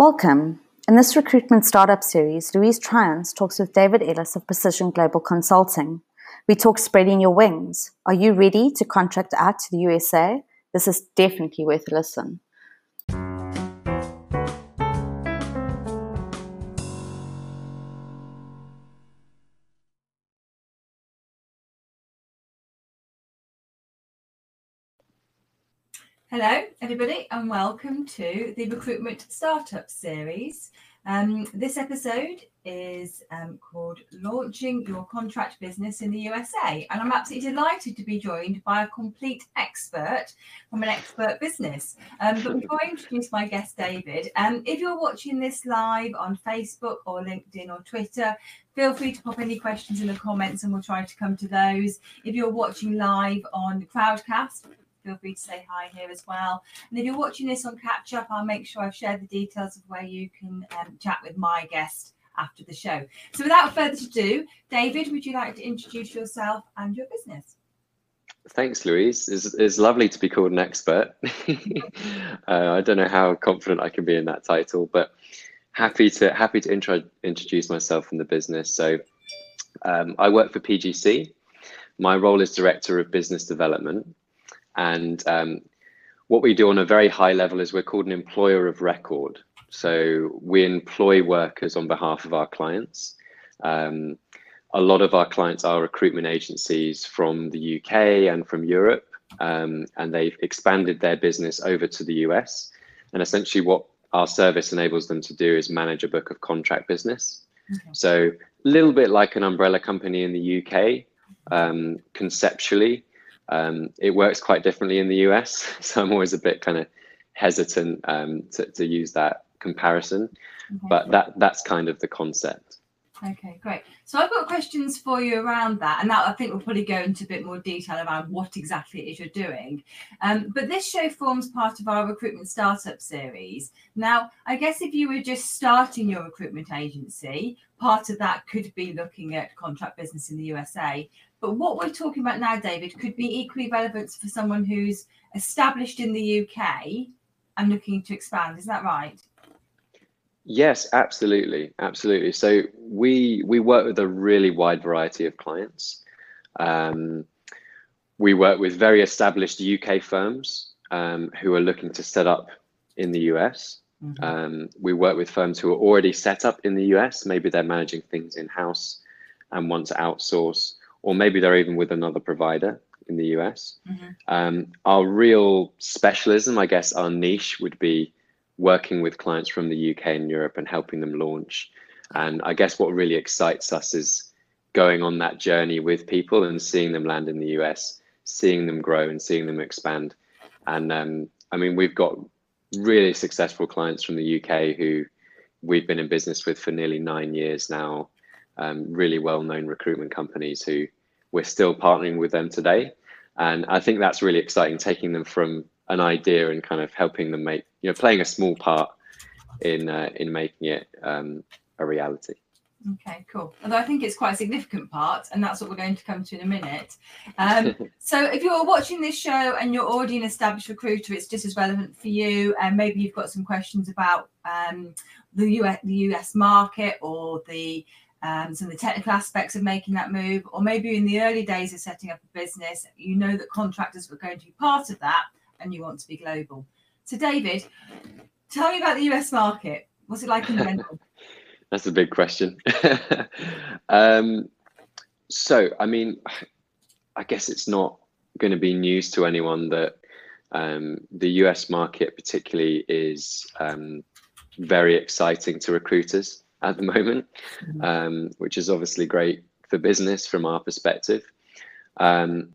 Welcome. In this recruitment startup series, Louise Triance talks with David Ellis of Precision Global Consulting. We talk spreading your wings. Are you ready to contract out to the USA? This is definitely worth a listen. Hello, everybody, and welcome to the Recruitment Startup Series. Um, this episode is um, called Launching Your Contract Business in the USA. And I'm absolutely delighted to be joined by a complete expert from an expert business. Um, but before I introduce my guest, David, um, if you're watching this live on Facebook or LinkedIn or Twitter, feel free to pop any questions in the comments and we'll try to come to those. If you're watching live on the Crowdcast, feel free to say hi here as well. And if you're watching this on catch up, I'll make sure I've shared the details of where you can um, chat with my guest after the show. So without further ado, David, would you like to introduce yourself and your business? Thanks, Louise. It's, it's lovely to be called an expert. uh, I don't know how confident I can be in that title, but happy to happy to intro, introduce myself and the business. So um, I work for PGC. My role is Director of Business Development. And um, what we do on a very high level is we're called an employer of record. So we employ workers on behalf of our clients. Um, a lot of our clients are recruitment agencies from the UK and from Europe, um, and they've expanded their business over to the US. And essentially, what our service enables them to do is manage a book of contract business. Okay. So, a little bit like an umbrella company in the UK, um, conceptually, um, it works quite differently in the US, so I'm always a bit kind of hesitant um, to, to use that comparison, okay. but that that's kind of the concept. Okay, great. So I've got questions for you around that, and that I think we'll probably go into a bit more detail around what exactly it is you're doing. Um, but this show forms part of our recruitment startup series. Now, I guess if you were just starting your recruitment agency, part of that could be looking at contract business in the USA. But what we're talking about now, David, could be equally relevant for someone who's established in the UK and looking to expand. Is that right? Yes, absolutely, absolutely. So we we work with a really wide variety of clients. Um, we work with very established UK firms um, who are looking to set up in the US. Mm-hmm. Um, we work with firms who are already set up in the US. Maybe they're managing things in house and want to outsource or maybe they're even with another provider in the US. Mm-hmm. Um, our real specialism, I guess, our niche would be working with clients from the UK and Europe and helping them launch. And I guess what really excites us is going on that journey with people and seeing them land in the US, seeing them grow and seeing them expand. And um, I mean, we've got really successful clients from the UK who we've been in business with for nearly nine years now um, really well-known recruitment companies who we're still partnering with them today. And I think that's really exciting, taking them from an idea and kind of helping them make, you know, playing a small part in uh, in making it um, a reality. Okay, cool. Although I think it's quite a significant part, and that's what we're going to come to in a minute. Um, so, if you're watching this show and you're already an established recruiter, it's just as relevant for you. And maybe you've got some questions about um, the US, the US market or the um, some of the technical aspects of making that move, or maybe in the early days of setting up a business, you know that contractors were going to be part of that and you want to be global. So, David, tell me about the US market. What's it like in general? That's a big question. um, so, I mean, I guess it's not going to be news to anyone that um, the US market, particularly, is um, very exciting to recruiters at the moment, mm-hmm. um, which is obviously great for business from our perspective. Um,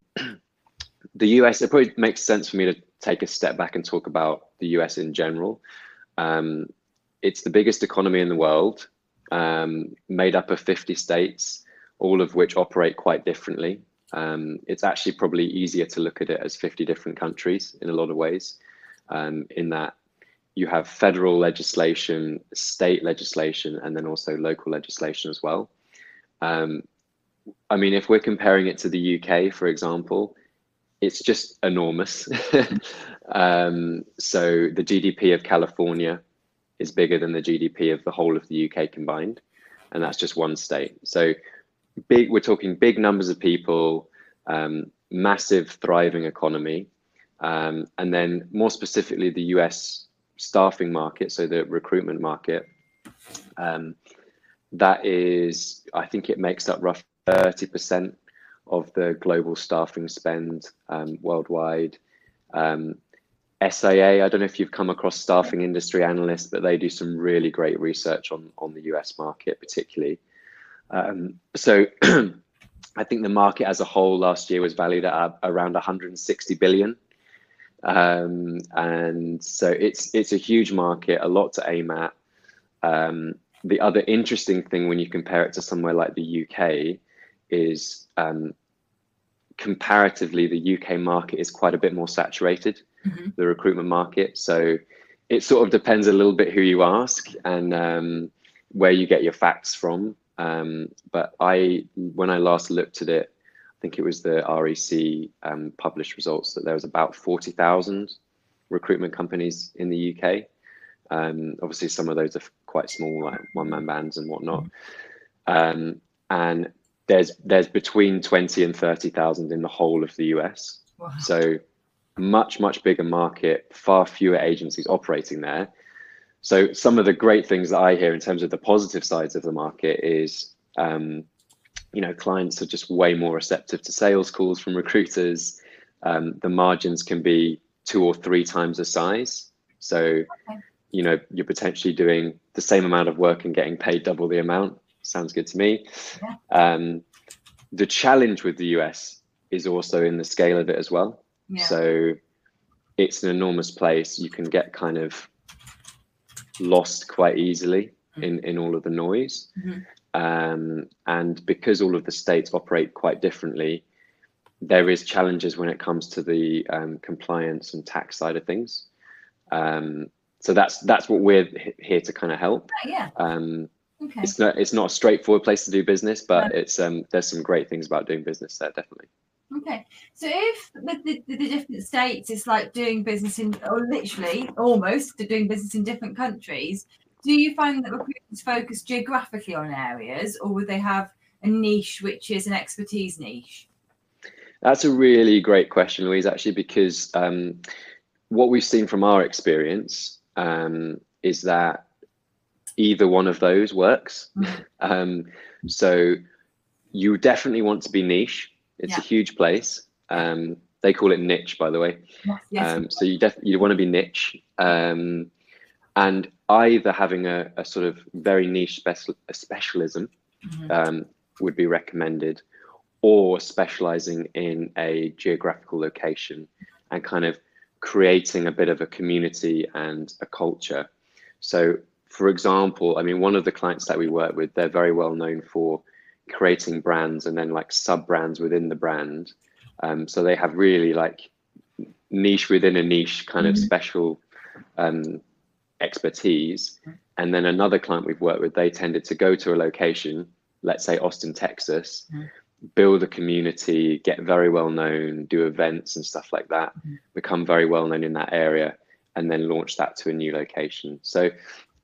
the US, it probably makes sense for me to take a step back and talk about the US in general. Um, it's the biggest economy in the world, um, made up of 50 states, all of which operate quite differently. Um, it's actually probably easier to look at it as 50 different countries in a lot of ways, um, in that you have federal legislation, state legislation, and then also local legislation as well. Um, I mean, if we're comparing it to the UK, for example, it's just enormous. um, so the GDP of California is bigger than the GDP of the whole of the UK combined, and that's just one state. So big, we're talking big numbers of people, um, massive thriving economy, um, and then more specifically the US staffing market, so the recruitment market. Um, that is, I think it makes up roughly 30% of the global staffing spend um, worldwide. Um, SIA, I don't know if you've come across staffing industry analysts, but they do some really great research on, on the US market, particularly. Um, so I think the market as a whole last year was valued at around 160 billion. Um, and so it's it's a huge market, a lot to aim at. Um, the other interesting thing when you compare it to somewhere like the UK is um, comparatively the UK market is quite a bit more saturated, mm-hmm. the recruitment market. So it sort of depends a little bit who you ask and um, where you get your facts from. Um, but I, when I last looked at it, I think it was the REC um, published results that there was about 40,000 recruitment companies in the UK. Um, obviously, some of those are quite small, like one man bands and whatnot. Um, and there's there's between 20 and 30,000 in the whole of the US. Wow. So much, much bigger market, far fewer agencies operating there. So some of the great things that I hear in terms of the positive sides of the market is, um, you know, clients are just way more receptive to sales calls from recruiters. Um, the margins can be two or three times the size. So, okay. you know, you're potentially doing the same amount of work and getting paid double the amount. Sounds good to me. Yeah. Um, the challenge with the US is also in the scale of it as well. Yeah. So it's an enormous place. You can get kind of lost quite easily mm-hmm. in, in all of the noise. Mm-hmm. Um, and because all of the states operate quite differently, there is challenges when it comes to the um, compliance and tax side of things. Um, so that's that's what we're here to kind of help. Yeah. Um, okay. It's not it's not a straightforward place to do business, but no. it's um, there's some great things about doing business there, definitely. Okay, so if with the, the, the, different states, it's like doing business in, or literally almost doing business in different countries, do you find that recruiters focus geographically on areas, or would they have a niche which is an expertise niche? That's a really great question, Louise, actually, because um, what we've seen from our experience um, is that either one of those works. Mm-hmm. Um, so you definitely want to be niche it's yeah. a huge place. Um, they call it niche, by the way. Yes, yes. Um, so you definitely you want to be niche, um, and either having a, a, sort of very niche special a specialism mm-hmm. Um, would be recommended, or specializing in a geographical location and kind of creating a bit of a community and a culture. So, for example, I mean, one of the clients that we work with, they're very well known for creating brands and then like sub brands within the brand. Um, so they have really like niche within a niche kind mm-hmm. of special um, expertise. And then another client we've worked with, they tended to go to a location, let's say Austin, Texas, mm-hmm. build a community, get very well known, do events and stuff like that, mm-hmm. become very well known in that area, and then launch that to a new location. So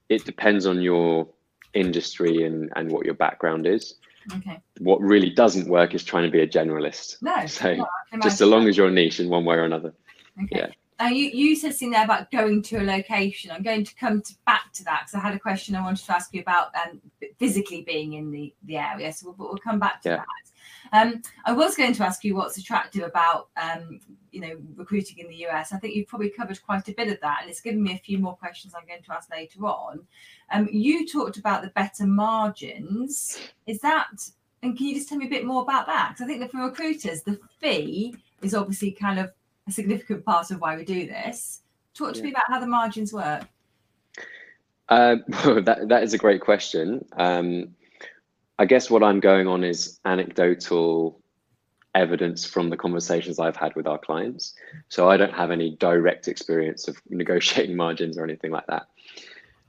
it depends on your industry and, and what your background is. Okay. What really doesn't work is trying to be a generalist. No. So no, just so long as you're niche in one way or another. Okay. Yeah. Uh, you, you said something there about going to a location. I'm going to come to, back to that because I had a question I wanted to ask you about um, physically being in the, the area. So we'll, we'll come back to yeah. that. Um, I was going to ask you what's attractive about um, you know recruiting in the US. I think you've probably covered quite a bit of that, and it's given me a few more questions I'm going to ask later on. Um, you talked about the better margins. Is that and can you just tell me a bit more about that? Because I think that for recruiters, the fee is obviously kind of a significant part of why we do this. Talk to yeah. me about how the margins work. Uh, that that is a great question. Um, I guess what I'm going on is anecdotal evidence from the conversations I've had with our clients. So I don't have any direct experience of negotiating margins or anything like that.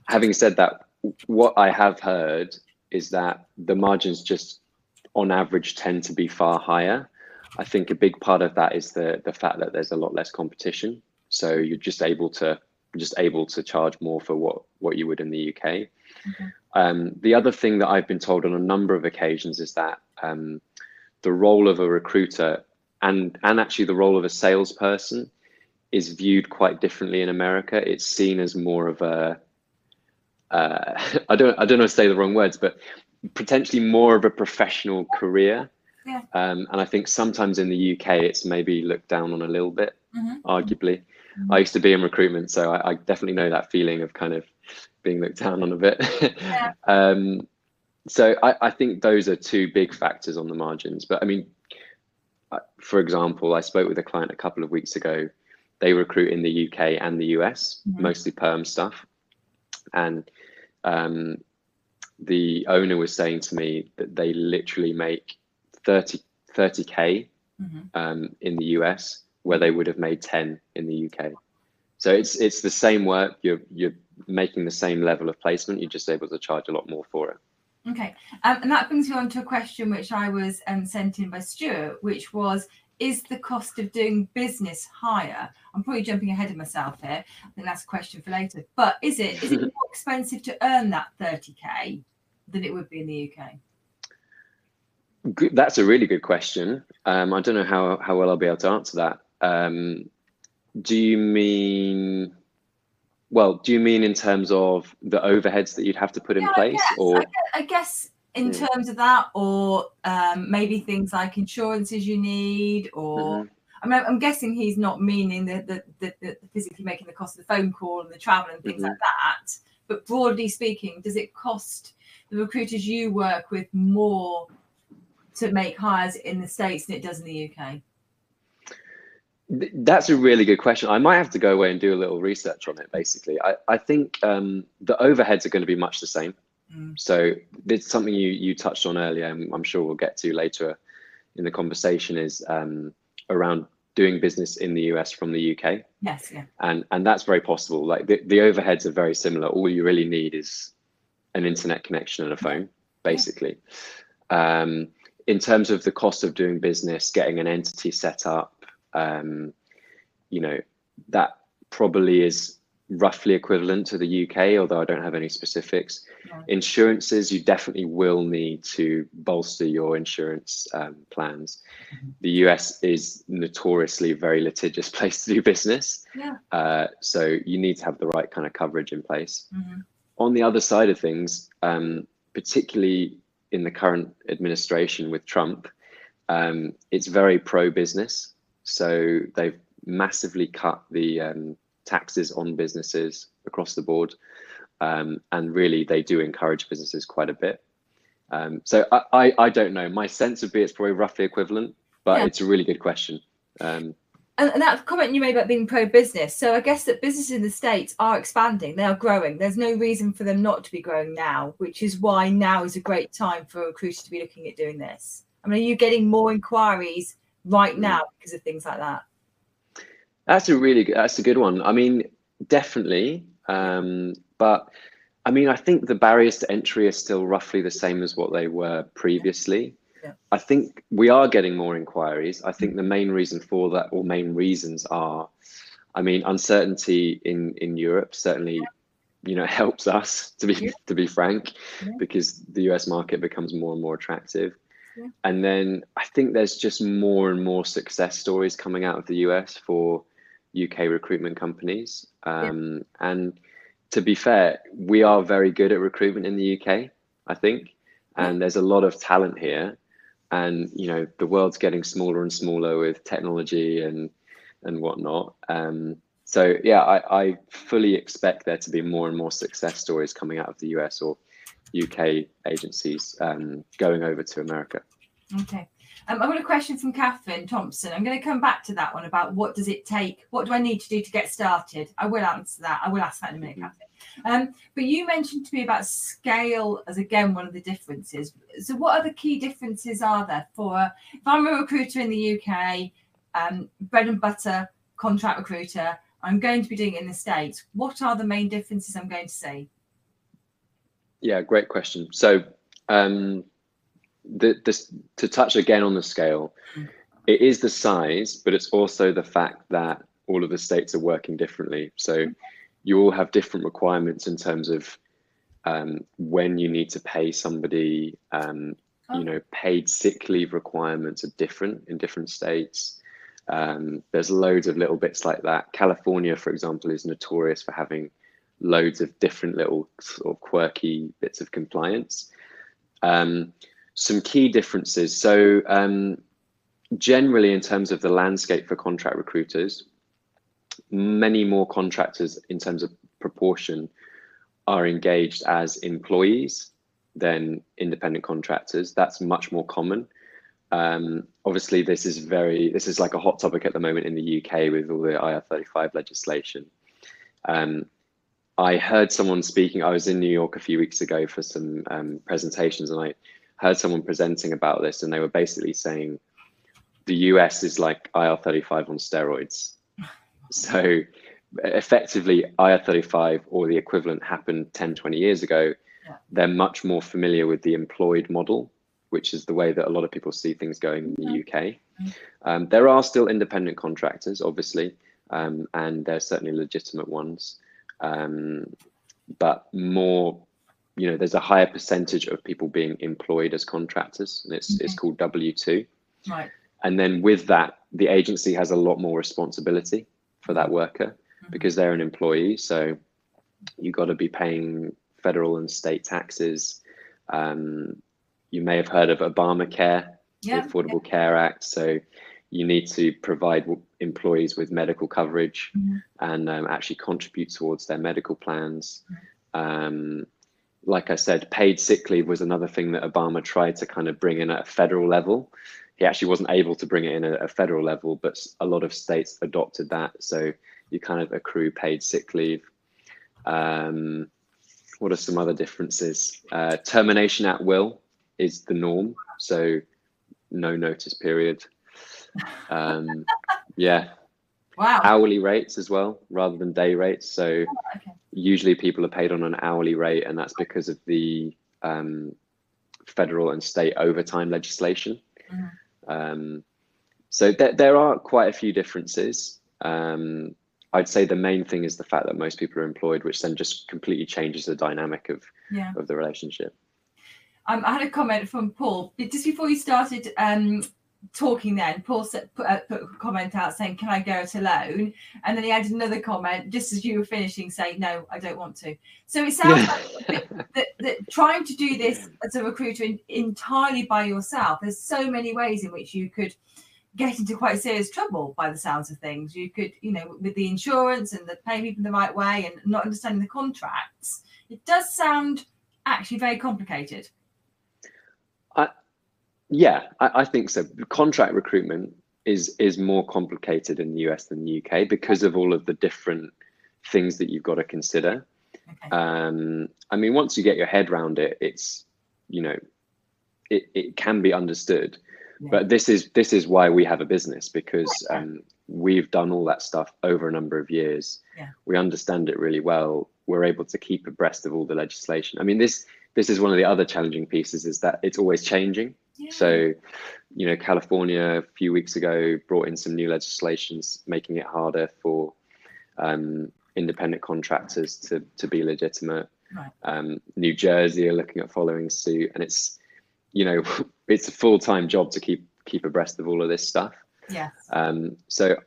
Having said that, what I have heard is that the margins just on average tend to be far higher. I think a big part of that is the the fact that there's a lot less competition. So you're just able to just able to charge more for what what you would in the UK. Um, the other thing that I've been told on a number of occasions is that um, the role of a recruiter and and actually the role of a salesperson is viewed quite differently in America. It's seen as more of a uh, I don't I don't know to say the wrong words, but potentially more of a professional career. Yeah. Um, and I think sometimes in the UK it's maybe looked down on a little bit, mm-hmm. arguably. Mm-hmm. I used to be in recruitment, so I, I, definitely know that feeling of kind of being looked down on a bit. Yeah. um, so I, I think those are two big factors on the margins. But I mean, for example, I spoke with a client a couple of weeks ago. They recruit in the UK and the US, mm-hmm. mostly perm stuff. And um, the owner was saying to me that they literally make 30, 30K mm-hmm. um, in the US where they would have made 10 in the UK. So it's it's the same work. You're you're making the same level of placement. You're just able to charge a lot more for it. Okay, um, and that brings me on to a question which I was um, sent in by Stuart, which was, is the cost of doing business higher? I'm probably jumping ahead of myself here. I think that's a question for later. But is it is it more expensive to earn that 30k than it would be in the UK? That's a really good question. Um, I don't know how how well I'll be able to answer that. Um, do you mean? Well, do you mean in terms of the overheads that you'd have to put in place, I guess, or I guess, I guess in mm. terms of that, or um, maybe things like insurances you need, or mm-hmm. I mean, I'm guessing he's not meaning that the, the, the, physically making the cost of the phone call and the travel and things mm-hmm. like that. But broadly speaking, does it cost the recruiters you work with more to make hires in the states than it does in the UK? That's a really good question. I might have to go away and do a little research on it. Basically, I, I think um, the overheads are going to be much the same. Mm. So it's something you you touched on earlier, and I'm sure we'll get to later in the conversation. Is um, around doing business in the US from the UK. Yes, yeah. And and that's very possible. Like the, the overheads are very similar. All you really need is an internet connection and a phone, basically. Yeah. Um, in terms of the cost of doing business, getting an entity set up, um, you know, that probably is roughly equivalent to the UK, although I don't have any specifics. Insurances, you definitely will need to bolster your insurance um, plans. Mm-hmm. The US is notoriously a very litigious place to do business. Yeah. Uh, so you need to have the right kind of coverage in place. Mm-hmm. On the other side of things, um, particularly in the current administration with Trump, um, it's very pro business. So they've massively cut the um, taxes on businesses across the board. Um, and really, they do encourage businesses quite a bit. Um, so I, I, I, don't know. My sense would be it's probably roughly equivalent, but yeah. it's a really good question. Um, and, and that comment you made about being pro business. So I guess that businesses in the States are expanding, they are growing. There's no reason for them not to be growing now, which is why now is a great time for a recruiter to be looking at doing this. I mean, are you getting more inquiries right now because of things like that? That's a really good, that's a good one. I mean, definitely. Um, but I mean, I think the barriers to entry are still roughly the same as what they were previously. I think we are getting more inquiries. I think the main reason for that, or main reasons, are, I mean, uncertainty in in Europe certainly, you know, helps us to be yeah. to be frank, yeah. because the US market becomes more and more attractive. Yeah. And then I think there's just more and more success stories coming out of the US for UK recruitment companies. Um, and to be fair, we are very good at recruitment in the UK, I think. And there's a lot of talent here and you know the world's getting smaller and smaller with technology and and whatnot. Um, so yeah, I, I fully expect there to be more and more success stories coming out of the US or UK agencies um, going over to America. Okay. Um, I've got a question from Catherine Thompson. I'm going to come back to that one about what does it take? What do I need to do to get started? I will answer that. I will ask that in a minute, mm-hmm. Catherine. Um, but you mentioned to me about scale as again one of the differences. So, what other key differences are there for if I'm a recruiter in the UK, um, bread and butter contract recruiter, I'm going to be doing it in the States? What are the main differences I'm going to see? Yeah, great question. So, um, the, this, to touch again on the scale, it is the size, but it's also the fact that all of the states are working differently. So, you all have different requirements in terms of um, when you need to pay somebody. Um. You know, paid sick leave requirements are different in different states. Um, there's loads of little bits like that. California, for example, is notorious for having loads of different little sort of quirky bits of compliance. Um, some key differences. So, um, generally, in terms of the landscape for contract recruiters, many more contractors, in terms of proportion, are engaged as employees than independent contractors. That's much more common. Um, obviously, this is very this is like a hot topic at the moment in the UK with all the IR35 legislation. Um, I heard someone speaking. I was in New York a few weeks ago for some um, presentations, and I heard someone presenting about this, and they were basically saying the US is like IR35 on steroids. So effectively, IR35 or the equivalent happened 10, 20 years ago. Yeah. They're much more familiar with the employed model, which is the way that a lot of people see things going in the UK. Mhm. Um, there are still independent contractors, obviously, um, and they're certainly legitimate ones. Um, but more, you know, there's a higher percentage of people being employed as contractors, and it's it's called W two. Right. And then with that, the agency has a lot more responsibility for that worker Mhm. because they're an employee. So you got to be paying federal and state taxes. Um, you may have heard of Obamacare, the Yeah. Affordable Care Act. So you need to provide employees with medical coverage Mhm. and um, actually contribute towards their medical plans. Um, like I said, paid sick leave was another thing that Obama tried to kind of bring in at a federal level. He actually wasn't able to bring it in at a federal level, but a lot of states adopted that. So you kind of accrue paid sick leave. Um, what are some other differences? Uh, termination at will is the norm. So no notice period. Um, yeah, Wow. hourly rates as well rather than day rates. So okay. usually people are paid on an hourly rate, and that's because of the um, federal and state overtime legislation. Mhm. Um, so there, there are quite a few differences. Um, I'd say the main thing is the fact that most people are employed, which then just completely changes the dynamic of, Yeah. of the relationship. Um, I had a comment from Paul just before you started um, talking. Then Paul said, put, uh, put a comment out saying, "Can I go it alone?" And then he added another comment just as you were finishing, saying, "No, I don't want to." So it sounds like that, that trying to do this as a recruiter in, entirely by yourself. There's so many ways in which you could get into quite serious trouble by the sounds of things. You could, you know, with the insurance and the paying people the right way and not understanding the contracts. It does sound actually very complicated. Yeah, I, I think so. Contract recruitment is is more complicated in the US than the UK because of all of the different things that you've got to consider. Okay. Um, I mean, once you get your head around it, it's you know, it, it can be understood. Yeah. But this is this is why we have a business because um, we've done all that stuff over a number of years. Yeah. We understand it really well. We're able to keep abreast of all the legislation. I mean, this this is one of the other challenging pieces is that it's always changing. Yeah. So, you know, California a few weeks ago brought in some new legislations making it harder for um, independent contractors to to be legitimate. Right. Um, New Jersey are looking at following suit, and it's you know it's a full time job to keep keep abreast of all of this stuff. yes. Um, so,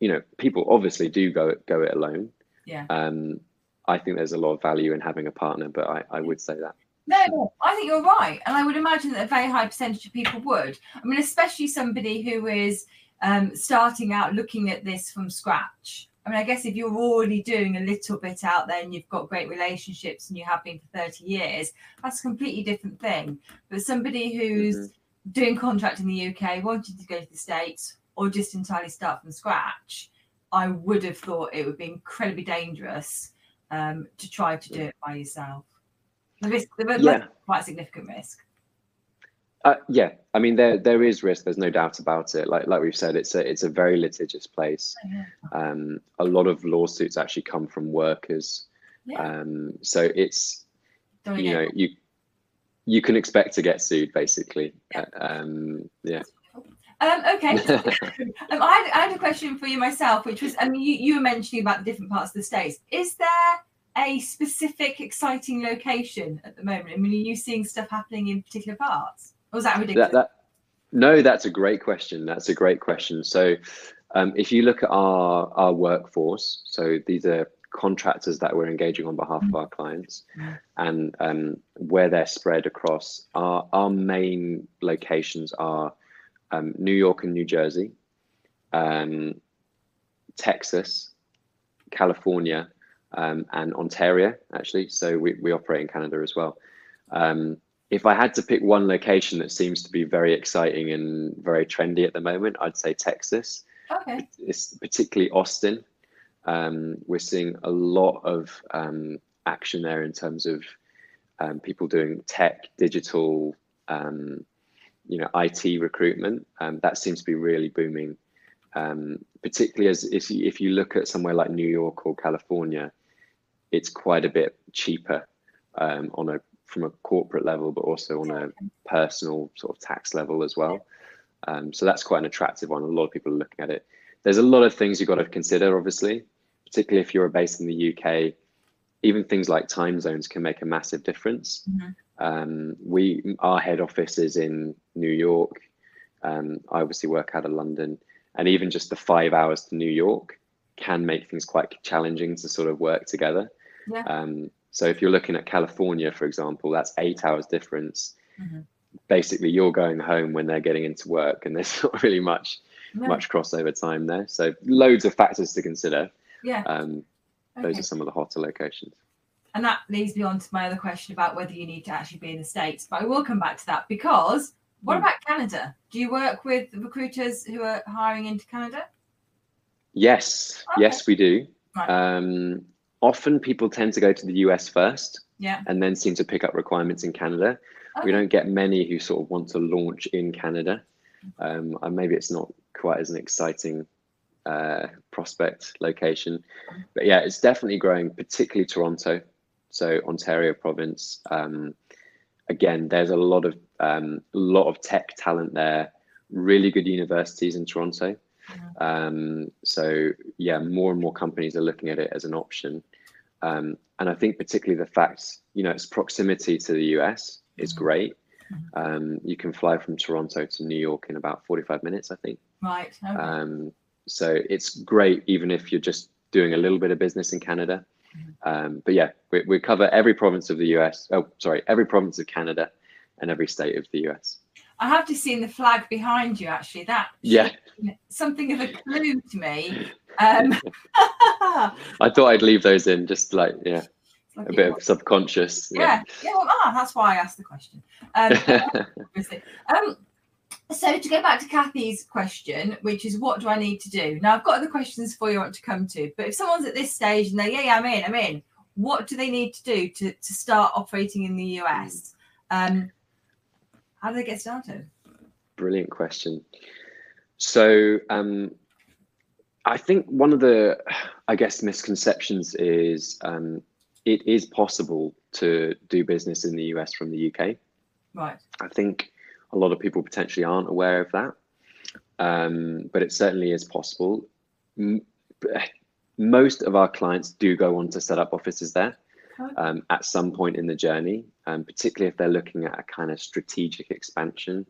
you know, people obviously do go go it alone. Yeah. Um, I think there's a lot of value in having a partner, but I, I would say that. No, I think you're right, and I would imagine that a very high percentage of people would. I mean, especially somebody who is um, starting out looking at this from scratch. I mean, I guess if you're already doing a little bit out there and you've got great relationships and you have been for 30 years, that's a completely different thing. But somebody who's doing contract in the UK, wanting to go to the States, or just entirely start from scratch, I would have thought it would be incredibly dangerous um, to try to do it by yourself. The risk, the risk Yeah. quite significant risk. Uh, yeah, I mean there there is risk. There's no doubt about it. Like like we've said, it's a it's a very litigious place. Um, a lot of lawsuits actually come from workers. Yeah. Um, so it's Don't you know you you can expect to get sued basically. Yeah. Uh, Um, yeah. Um, okay. um, I, had, I, had, a question for you myself, which was, I mean, you, you were mentioning about the different parts of the states. Is there a specific exciting location at the moment? I mean, are you seeing stuff happening in particular parts? Or was that ridiculous? That, that, no, that's a great question. That's a great question. So, um, if you look at our our workforce, so these are contractors that we're engaging on behalf of mm. our clients, mm. and um, where they're spread across, our our main locations are um, New York and New Jersey, um, Texas, California, um, and Ontario, actually. So we, we operate in Canada as well. Um, if I had to pick one location that seems to be very exciting and very trendy at the moment, I'd say Texas. Okay. It's particularly Austin. Um, we're seeing a lot of um, action there in terms of um, people doing tech, digital, um, you know, IT recruitment. Um, that seems to be really booming. Um, particularly as if you, if you look at somewhere like New York or California, it's quite a bit cheaper on a from a corporate level, but also on a personal sort of tax level as well. Um, so that's quite an attractive one. A lot of people are looking at it. There's a lot of things you've got to consider, obviously, particularly if you're based in the UK. Even things like time zones can make a massive difference. Mm-hmm. Um, we our head office is in New York. Um, I obviously work out of London, and even just the five hours to New York can make things quite challenging to sort of work together. Yeah. Um, so if you're looking at California, for example, that's eight hours difference. Mm-hmm. Basically, you're going home when they're getting into work, and there's not really much no. much crossover time there. So loads of factors to consider. Yeah. Um, those okay. are some of the hotter locations. And that leads me on to my other question about whether you need to actually be in the States. But I will come back to that because what mm. about Canada? Do you work with recruiters who are hiring into Canada? Yes, okay. yes, we do. Right. Um, often people tend to go to the US first yeah. and then seem to pick up requirements in Canada. Okay. We don't get many who sort of want to launch in Canada. Um, and maybe it's not quite as an exciting uh, prospect location. But yeah, it's definitely growing, particularly Toronto. So Ontario province. Um, again, there's a lot of um, lot of tech talent there. Really good universities in Toronto. Um, so yeah, more and more companies are looking at it as an option. Um, and I think particularly the fact, you know, its proximity to the US is mm-hmm. great. Mm-hmm. Um, you can fly from Toronto to New York in about 45 minutes, I think. Right. Okay. Um, so it's great, even if you're just doing a little bit of business in Canada. Mm-hmm. Um, but yeah, we, we cover every province of the US. Oh, sorry, every province of Canada and every state of the US. I have just seen the flag behind you. Actually, that yeah, something of a clue to me. Um, I thought I'd leave those in, just like yeah, like a bit of subconscious. Yeah, yeah. yeah well, ah, that's why I asked the question. Um. Um, so to go back to Kathy's question, which is what do I need to do? Now I've got other questions for you I want to come to, but if someone's at this stage and they yeah, yeah I'm in, I'm in. What do they need to do to to start operating in the US? Um, how do they get started? Brilliant question. So, um, I think one of the, I guess, misconceptions is um, it is possible to do business in the US from the UK. Right. I think a lot of people potentially aren't aware of that, um, but it certainly is possible. Most of our clients do go on to set up offices there um, at some point in the journey, um, particularly if they're looking at a kind of strategic expansion.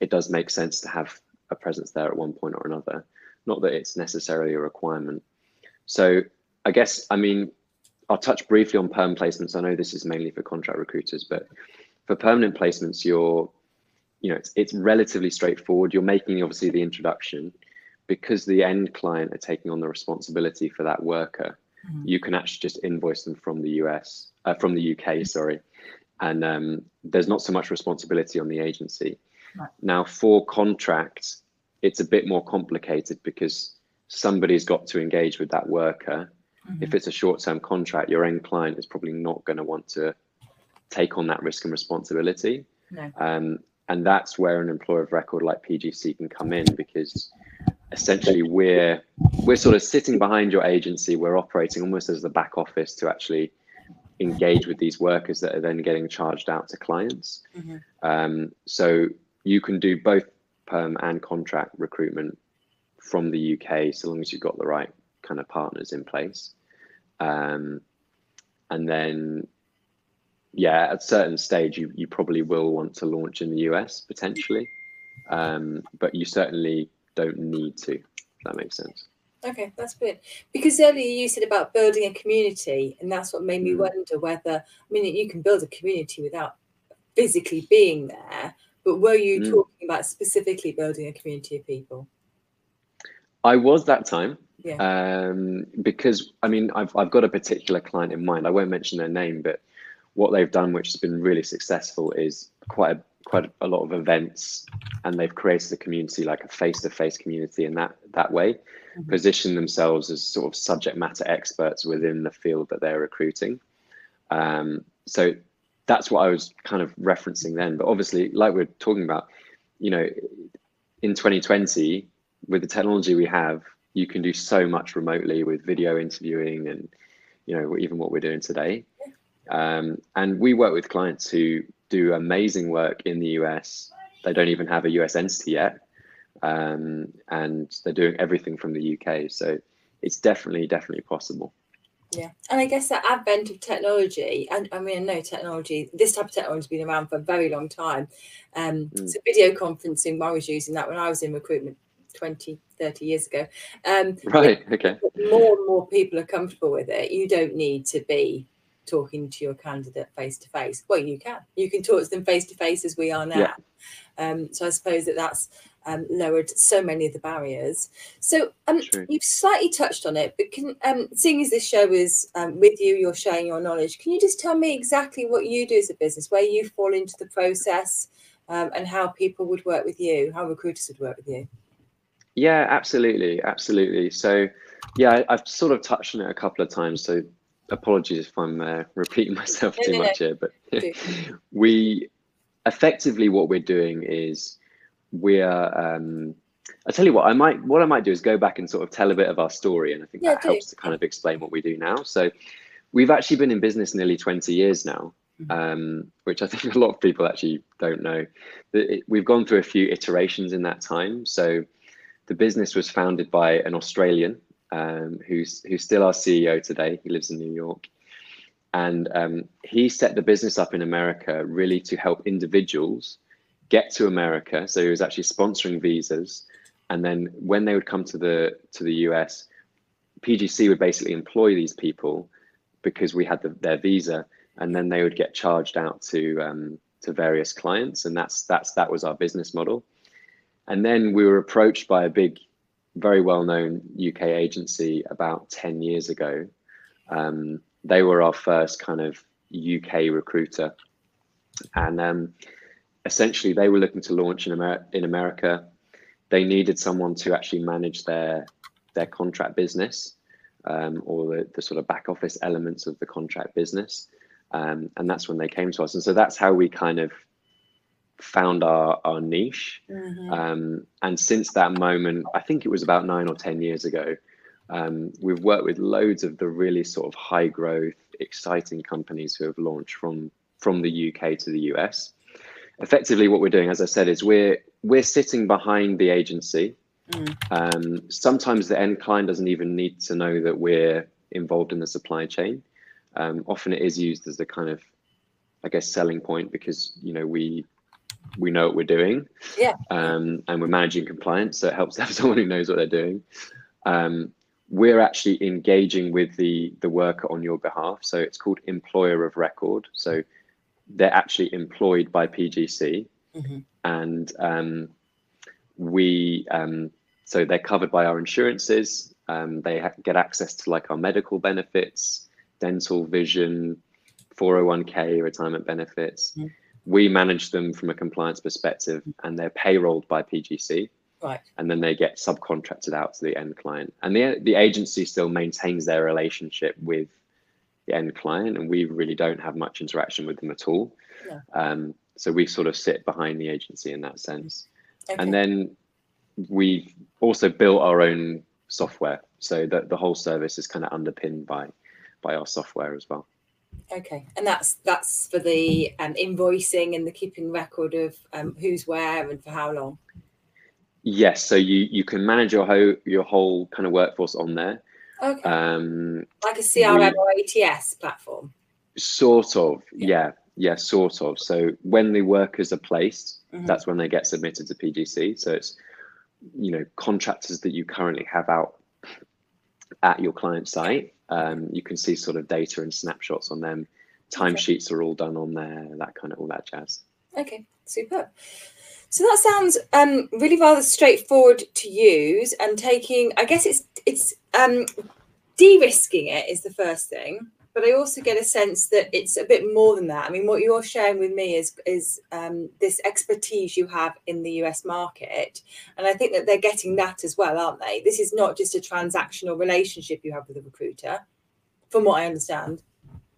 It does make sense to have a presence there at one point or another. Not that it's necessarily a requirement. So I guess, I mean, I'll touch briefly on perm placements. I know this is mainly for contract recruiters, but for permanent placements, you're, you know, it's, it's relatively straightforward. You're making obviously the introduction because the end client are taking on the responsibility for that worker mm-hmm. you can actually just invoice them from the US, uh, from the UK, sorry. And um, there's not so much responsibility on the agency. Right. Now, for contracts, it's a bit more complicated because somebody's got to engage with that worker. Mm-hmm. If it's a short term contract, your end client is probably not going to want to take on that risk and responsibility. No. Um, and that's where an employer of record like PGC can come in because essentially we're we're sort of sitting behind your agency we're operating almost as the back office to actually engage with these workers that are then getting charged out to clients mm-hmm. um, so you can do both perm and contract recruitment from the UK, so long as you've got the right kind of partners in place. Um, and then, yeah, at a certain stage, you, you probably will want to launch in the US potentially, um, but you certainly don't need to. If that makes sense. Okay, that's good. Because earlier you said about building a community, and that's what made me Mm. wonder whether, I mean, you can build a community without physically being there, but were you Mm. talking about specifically building a community of people? I was that time. Yeah. Um, because I mean, I've I've got a particular client in mind. I won't mention their name, but what they've done, which has been really successful, is quite a, quite a lot of events, and they've created a community, like a face-to-face community, in that that way, Mhm. position themselves as sort of subject matter experts within the field that they're recruiting. Um, so that's what I was kind of referencing then. But obviously, like we're talking about, you know, in 2020, with the technology we have, you can do so much remotely with video interviewing and, you know, even what we're doing today. Um, and we work with clients who do amazing work in the US. They don't even have a US entity yet. Um, and they're doing everything from the UK. So it's definitely, definitely possible. Yeah, and I guess that advent of technology, and I mean, I know technology, this type of technology has been around for a very long time. Um, Mm. So, video conferencing, I was using that when I was in recruitment 20, 30 years ago. Um, Right. Okay. more and more people are comfortable with it. You don't need to be talking to your candidate face to face. Well, you can. You can talk to them face to face as we are now. Yeah. Um, so I suppose that that's um, lowered so many of the barriers. So um, you've slightly touched on it, but can um, seeing as this show is um, with you, you're sharing your knowledge. Can you just tell me exactly what you do as a business, where you fall into the process, um, and how people would work with you, how recruiters would work with you? Yeah, absolutely, absolutely. So, yeah, I, I've sort of touched on it a couple of times. So, apologies if I'm uh, repeating myself No, too no, no. much here. But we effectively what we're doing is we're. Um, I tell you what, I might what I might do is go back and sort of tell a bit of our story, and I think Yeah, that helps to kind of explain what we do now. So, we've actually been in business nearly 20 years now. Mhm. Um, which I think a lot of people actually don't know. That it- We've gone through a few iterations in that time. So, the business was founded by an Australian um, who's who's still our CEO today. He lives in New York, and um, he set the business up in America really to help individuals get to America. So he was actually sponsoring visas, and then when they would come to the to the US, PGC would basically employ these people because we had the, their visa, and then they would get charged out to um, to various clients, and that's that's that was our business model. And then we were approached by a big, very well known UK agency about 10 years ago. Um, they were our first kind of UK recruiter. And um, essentially, they were looking to launch in, Amer- in America. They needed someone to actually manage their, their contract business um, or the, the sort of back office elements of the contract business. Um, and that's when they came to us. And so that's how we kind of found our, our niche. Mhm. Um, and since that moment, I think it was about nine or 10 years ago, um, we've worked with loads of the really sort of high growth, exciting companies who have launched from, from the UK to the US. Effectively, what we're doing, as I said, is we're, we're sitting behind the agency. Mm. Um, sometimes the end client doesn't even need to know that we're involved in the supply chain. Um, often it is used as a kind of, I guess, selling point because, you know, we, we know what we're doing Yeah. um, and we're managing compliance. So it helps to have someone who knows what they're doing. Um, we're actually engaging with the the worker on your behalf. So it's called employer of record. So they're actually employed by PGC, Mhm. and um, we um, so they're covered by our insurances. Um, they ha- get access to like our medical benefits, dental, vision, 401k, retirement benefits. Mhm. We manage them from a compliance perspective, and they're payrolled by PGC Right. and then they get subcontracted out to the end client. And the the agency still maintains their relationship with the end client, and we really don't have much interaction with them at all. Yeah. Um, so we sort of sit behind the agency in that sense. Okay. And then we've also built our own software, so that the whole service is kind of underpinned by by our software as well. Okay, and that's that's for the um, invoicing and the keeping record of um, who's where and for how long. Yes, so you you can manage your whole your whole kind of workforce on there. Okay. Um, like a CRM or ATS platform. sort of, Yeah. yeah, yeah, sort of. So when the workers are placed, Mhm. that's when they get submitted to PGC. So it's you know contractors that you currently have out at your client site. Um, you can see sort of data and snapshots on them. Timesheets are all done on there. That kind of all that jazz. Okay, superb. So that sounds um, really rather straightforward to use and taking. I guess it's it's um, de-risking it is the first thing, but I also get a sense that it's a bit more than that. I mean, what you're sharing with me is is um, this expertise you have in the US market, and I think that they're getting that as well, aren't they? This is not just a transactional relationship you have with a recruiter, from what I understand.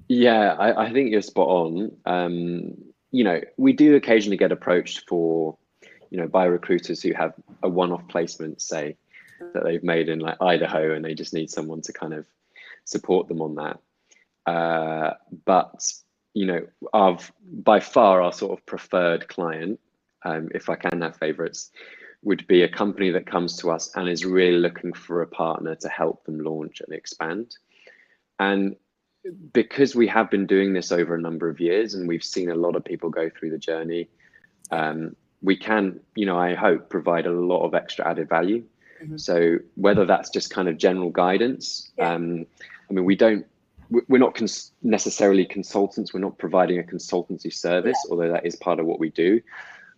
Yeah, I, I think you're spot on. Um, you know, we do occasionally get approached for, you know, by recruiters who have a one-off placement, say, that they've made in like Idaho, and they just need someone to kind of support them on that. Uh, but you know, our by far our sort of preferred client, um, if I can have favorites, would be a company that comes to us and is really looking for a partner to help them launch and expand. And because we have been doing this over a number of years and we've seen a lot of people go through the journey, um, we can, you know, I hope provide a lot of extra added value. Mhm. So whether that's just kind of general guidance, Yeah. um, I mean, we don't, we- we're not cons- necessarily consultants. We're not providing a consultancy service, although that is part of what we do.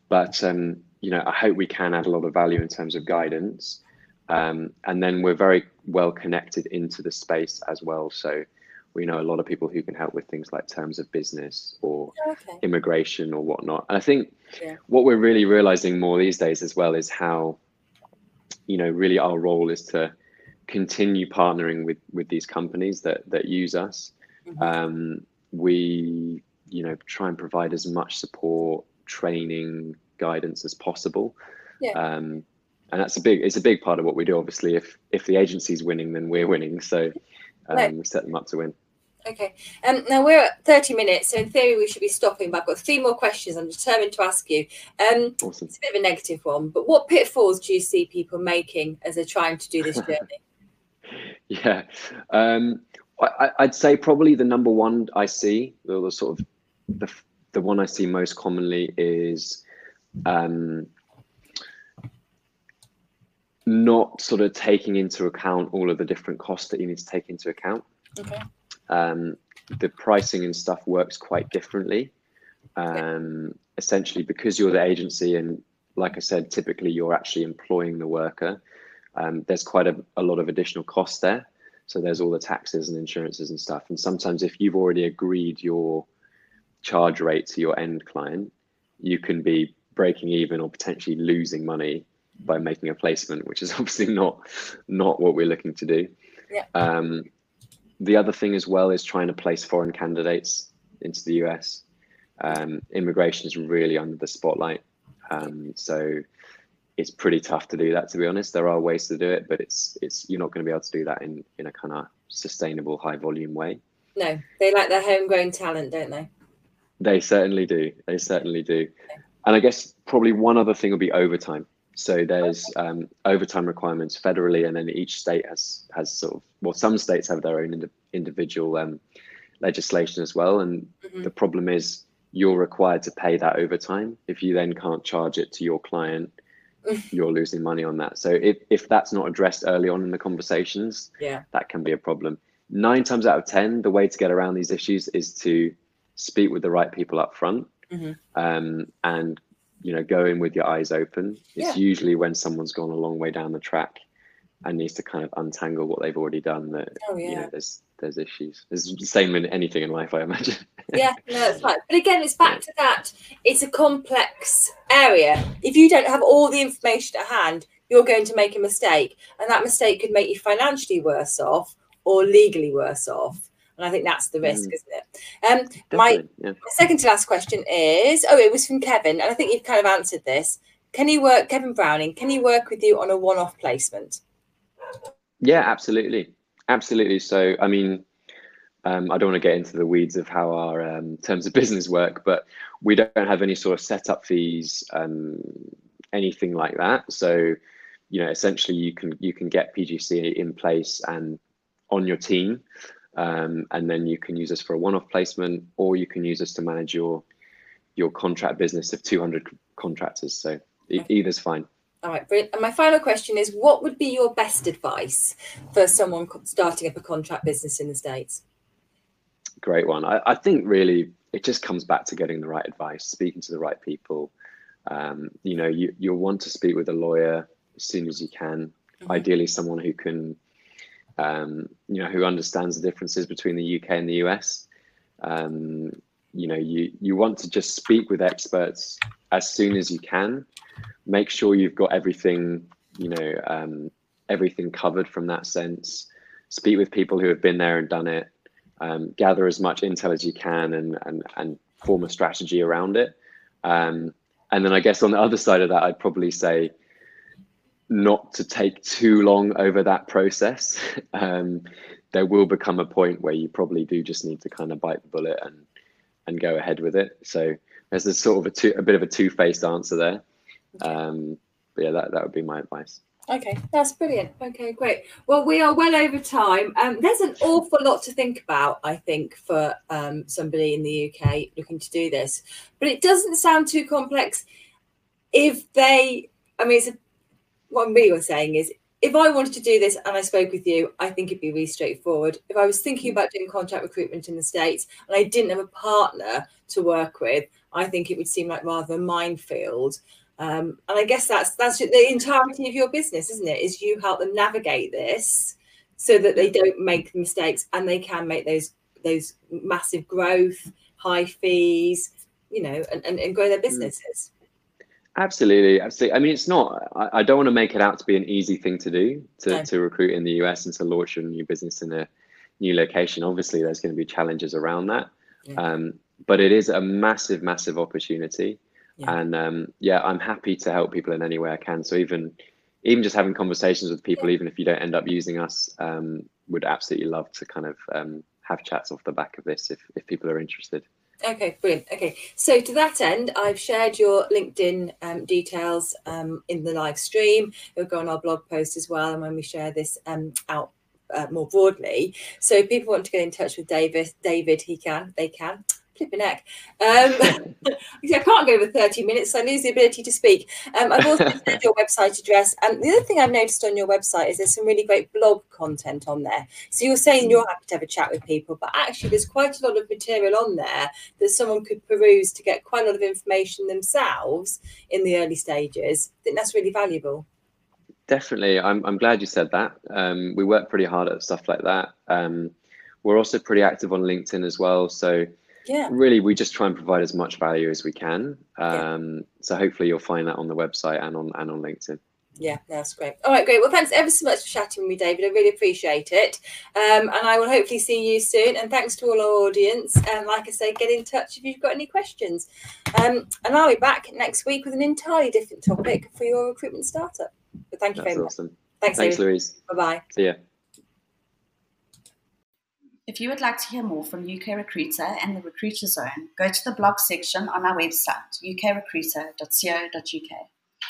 But um, you know, I hope we can add a lot of value in terms of guidance. Um, and then we're very well connected into the space as well. So we know a lot of people who can help with things like terms of business or Okay. immigration or whatnot. And I think Yeah. what we're really realizing more these days as well is how, you know, really our role is to continue partnering with with these companies that that use us. Mhm. Um, we, you know, try and provide as much support, training, guidance as possible. Yeah. Um, and that's a big it's a big part of what we do. Obviously, if if the agency's winning, then we're winning. So um, we set them up to win. Okay. Um, now we're at 30 minutes, so in theory we should be stopping, but I've got three more questions I'm determined to ask you. Um, Awesome. it's a bit of a negative one, but what pitfalls do you see people making as they're trying to do this journey? Yeah, um, I, I'd say probably the number one I see, the, the sort of the the one I see most commonly is um, not sort of taking into account all of the different costs that you need to take into account. Okay. Um, the pricing and stuff works quite differently. Um, essentially, because you're the agency, and like I said, typically you're actually employing the worker. Um, there's quite a, a lot of additional costs there. So there's all the taxes and insurances and stuff. And sometimes if you've already agreed your charge rate to your end client, you can be breaking even or potentially losing money by making a placement, which is obviously not not what we're looking to do. Yeah. Um, the other thing as well is trying to place foreign candidates into the US. Um, immigration is really under the spotlight. Um, so it's pretty tough to do that to be honest there are ways to do it but it's it's you're not going to be able to do that in in a kind of sustainable high volume way No, they like their homegrown talent, don't they? they certainly do they certainly do and i guess probably one other thing will be overtime so there's um, overtime requirements federally and then each state has has sort of well some states have their own indi- individual um, legislation as well and Mhm. the problem is you're required to pay that overtime if you then can't charge it to your client you're losing money on that so if, if that's not addressed early on in the conversations Yeah. that can be a problem nine times out of ten the way to get around these issues is to speak with the right people up front Mhm. um, and you know go in with your eyes open it's Yeah. usually when someone's gone a long way down the track and needs to kind of untangle what they've already done that Oh, you know there's there's issues it's the same in anything in life i imagine yeah, no, that's right. But again, it's back to that. It's a complex area. If you don't have all the information at hand, you're going to make a mistake, and that mistake could make you financially worse off or legally worse off. And I think that's the risk, Mm. isn't it? Um, my yeah. my second to last question is oh, it was from Kevin, and I think you've kind of answered this. Can he work, Kevin Browning? Can he work with you on a one-off placement? Yeah, absolutely, absolutely. So, I mean, um, I don't want to get into the weeds of how our um, terms of business work, but we don't have any sort of setup fees, um, anything like that. So, you know, essentially you can you can get PGC in place and on your team, um, and then you can use us for a one-off placement, or you can use us to manage your your contract business of 200 contractors. So okay. either's fine. All right, brilliant. And my final question is, what would be your best advice for someone starting up a contract business in the States? Great one. I, I think really it just comes back to getting the right advice, speaking to the right people. Um, you know, you, you'll want to speak with a lawyer as soon as you can, mm-hmm. ideally someone who can, um, you know, who understands the differences between the UK and the US. Um, you know, you, you want to just speak with experts as soon as you can make sure you've got everything, you know, um, everything covered from that sense. Speak with people who have been there and done it. Um, gather as much intel as you can and and and form a strategy around it. Um, and then I guess on the other side of that, I'd probably say not to take too long over that process. um, there will become a point where you probably do just need to kind of bite the bullet and and go ahead with it. So there's a sort of a, two, a bit of a two-faced answer there. Um, but yeah, that, that would be my advice. Okay, that's brilliant. Okay, great. Well, we are well over time. Um, there's an awful lot to think about, I think, for um, somebody in the UK looking to do this, but it doesn't sound too complex. If they, I mean, it's a, what I'm really saying is, if I wanted to do this and I spoke with you, I think it'd be really straightforward. If I was thinking about doing contract recruitment in the States and I didn't have a partner to work with, I think it would seem like rather a minefield. Um, and I guess that's that's the entirety of your business, isn't it? Is you help them navigate this so that they don't make mistakes and they can make those those massive growth, high fees, you know, and, and, and grow their mm. businesses. Absolutely, absolutely. I mean, it's not. I, I, don't want to make it out to be an easy thing to do to, no. to recruit in the US and to launch a new business in a new location. Obviously, there's going to be challenges around that, yeah. um, but it is a massive, massive opportunity. Yeah. And um, yeah, I'm happy to help people in any way I can. So even even just having conversations with people, even if you don't end up using us, um, would absolutely love to kind of um, have chats off the back of this if, if people are interested. Okay, brilliant. Okay, so to that end, I've shared your LinkedIn um, details um, in the live stream. It'll go on our blog post as well, and when we share this um, out uh, more broadly. So if people want to get in touch with David, David, he can, they can flipping neck. Um, I can't go over 30 minutes, so I lose the ability to speak. Um, I've also said your website address. And the other thing I've noticed on your website is there's some really great blog content on there. So you're saying you're happy to have a chat with people, but actually there's quite a lot of material on there that someone could peruse to get quite a lot of information themselves in the early stages. I think that's really valuable. Definitely. I'm, I'm glad you said that. Um, we work pretty hard at stuff like that. Um, we're also pretty active on LinkedIn as well. So yeah really we just try and provide as much value as we can um, yeah. so hopefully you'll find that on the website and on and on linkedin yeah, that's great. All right, great. Well, thanks ever so much for chatting with me, David. I really appreciate it. Um, and I will hopefully see you soon. And thanks to all our audience. And like I say, get in touch if you've got any questions. Um, and I'll be back next week with an entirely different topic for your recruitment startup. But thank you That's very awesome. much. Thanks, Thanks Louise. Bye bye. See ya. If you would like to hear more from UK Recruiter and the Recruiter Zone, go to the blog section on our website, ukrecruiter.co.uk.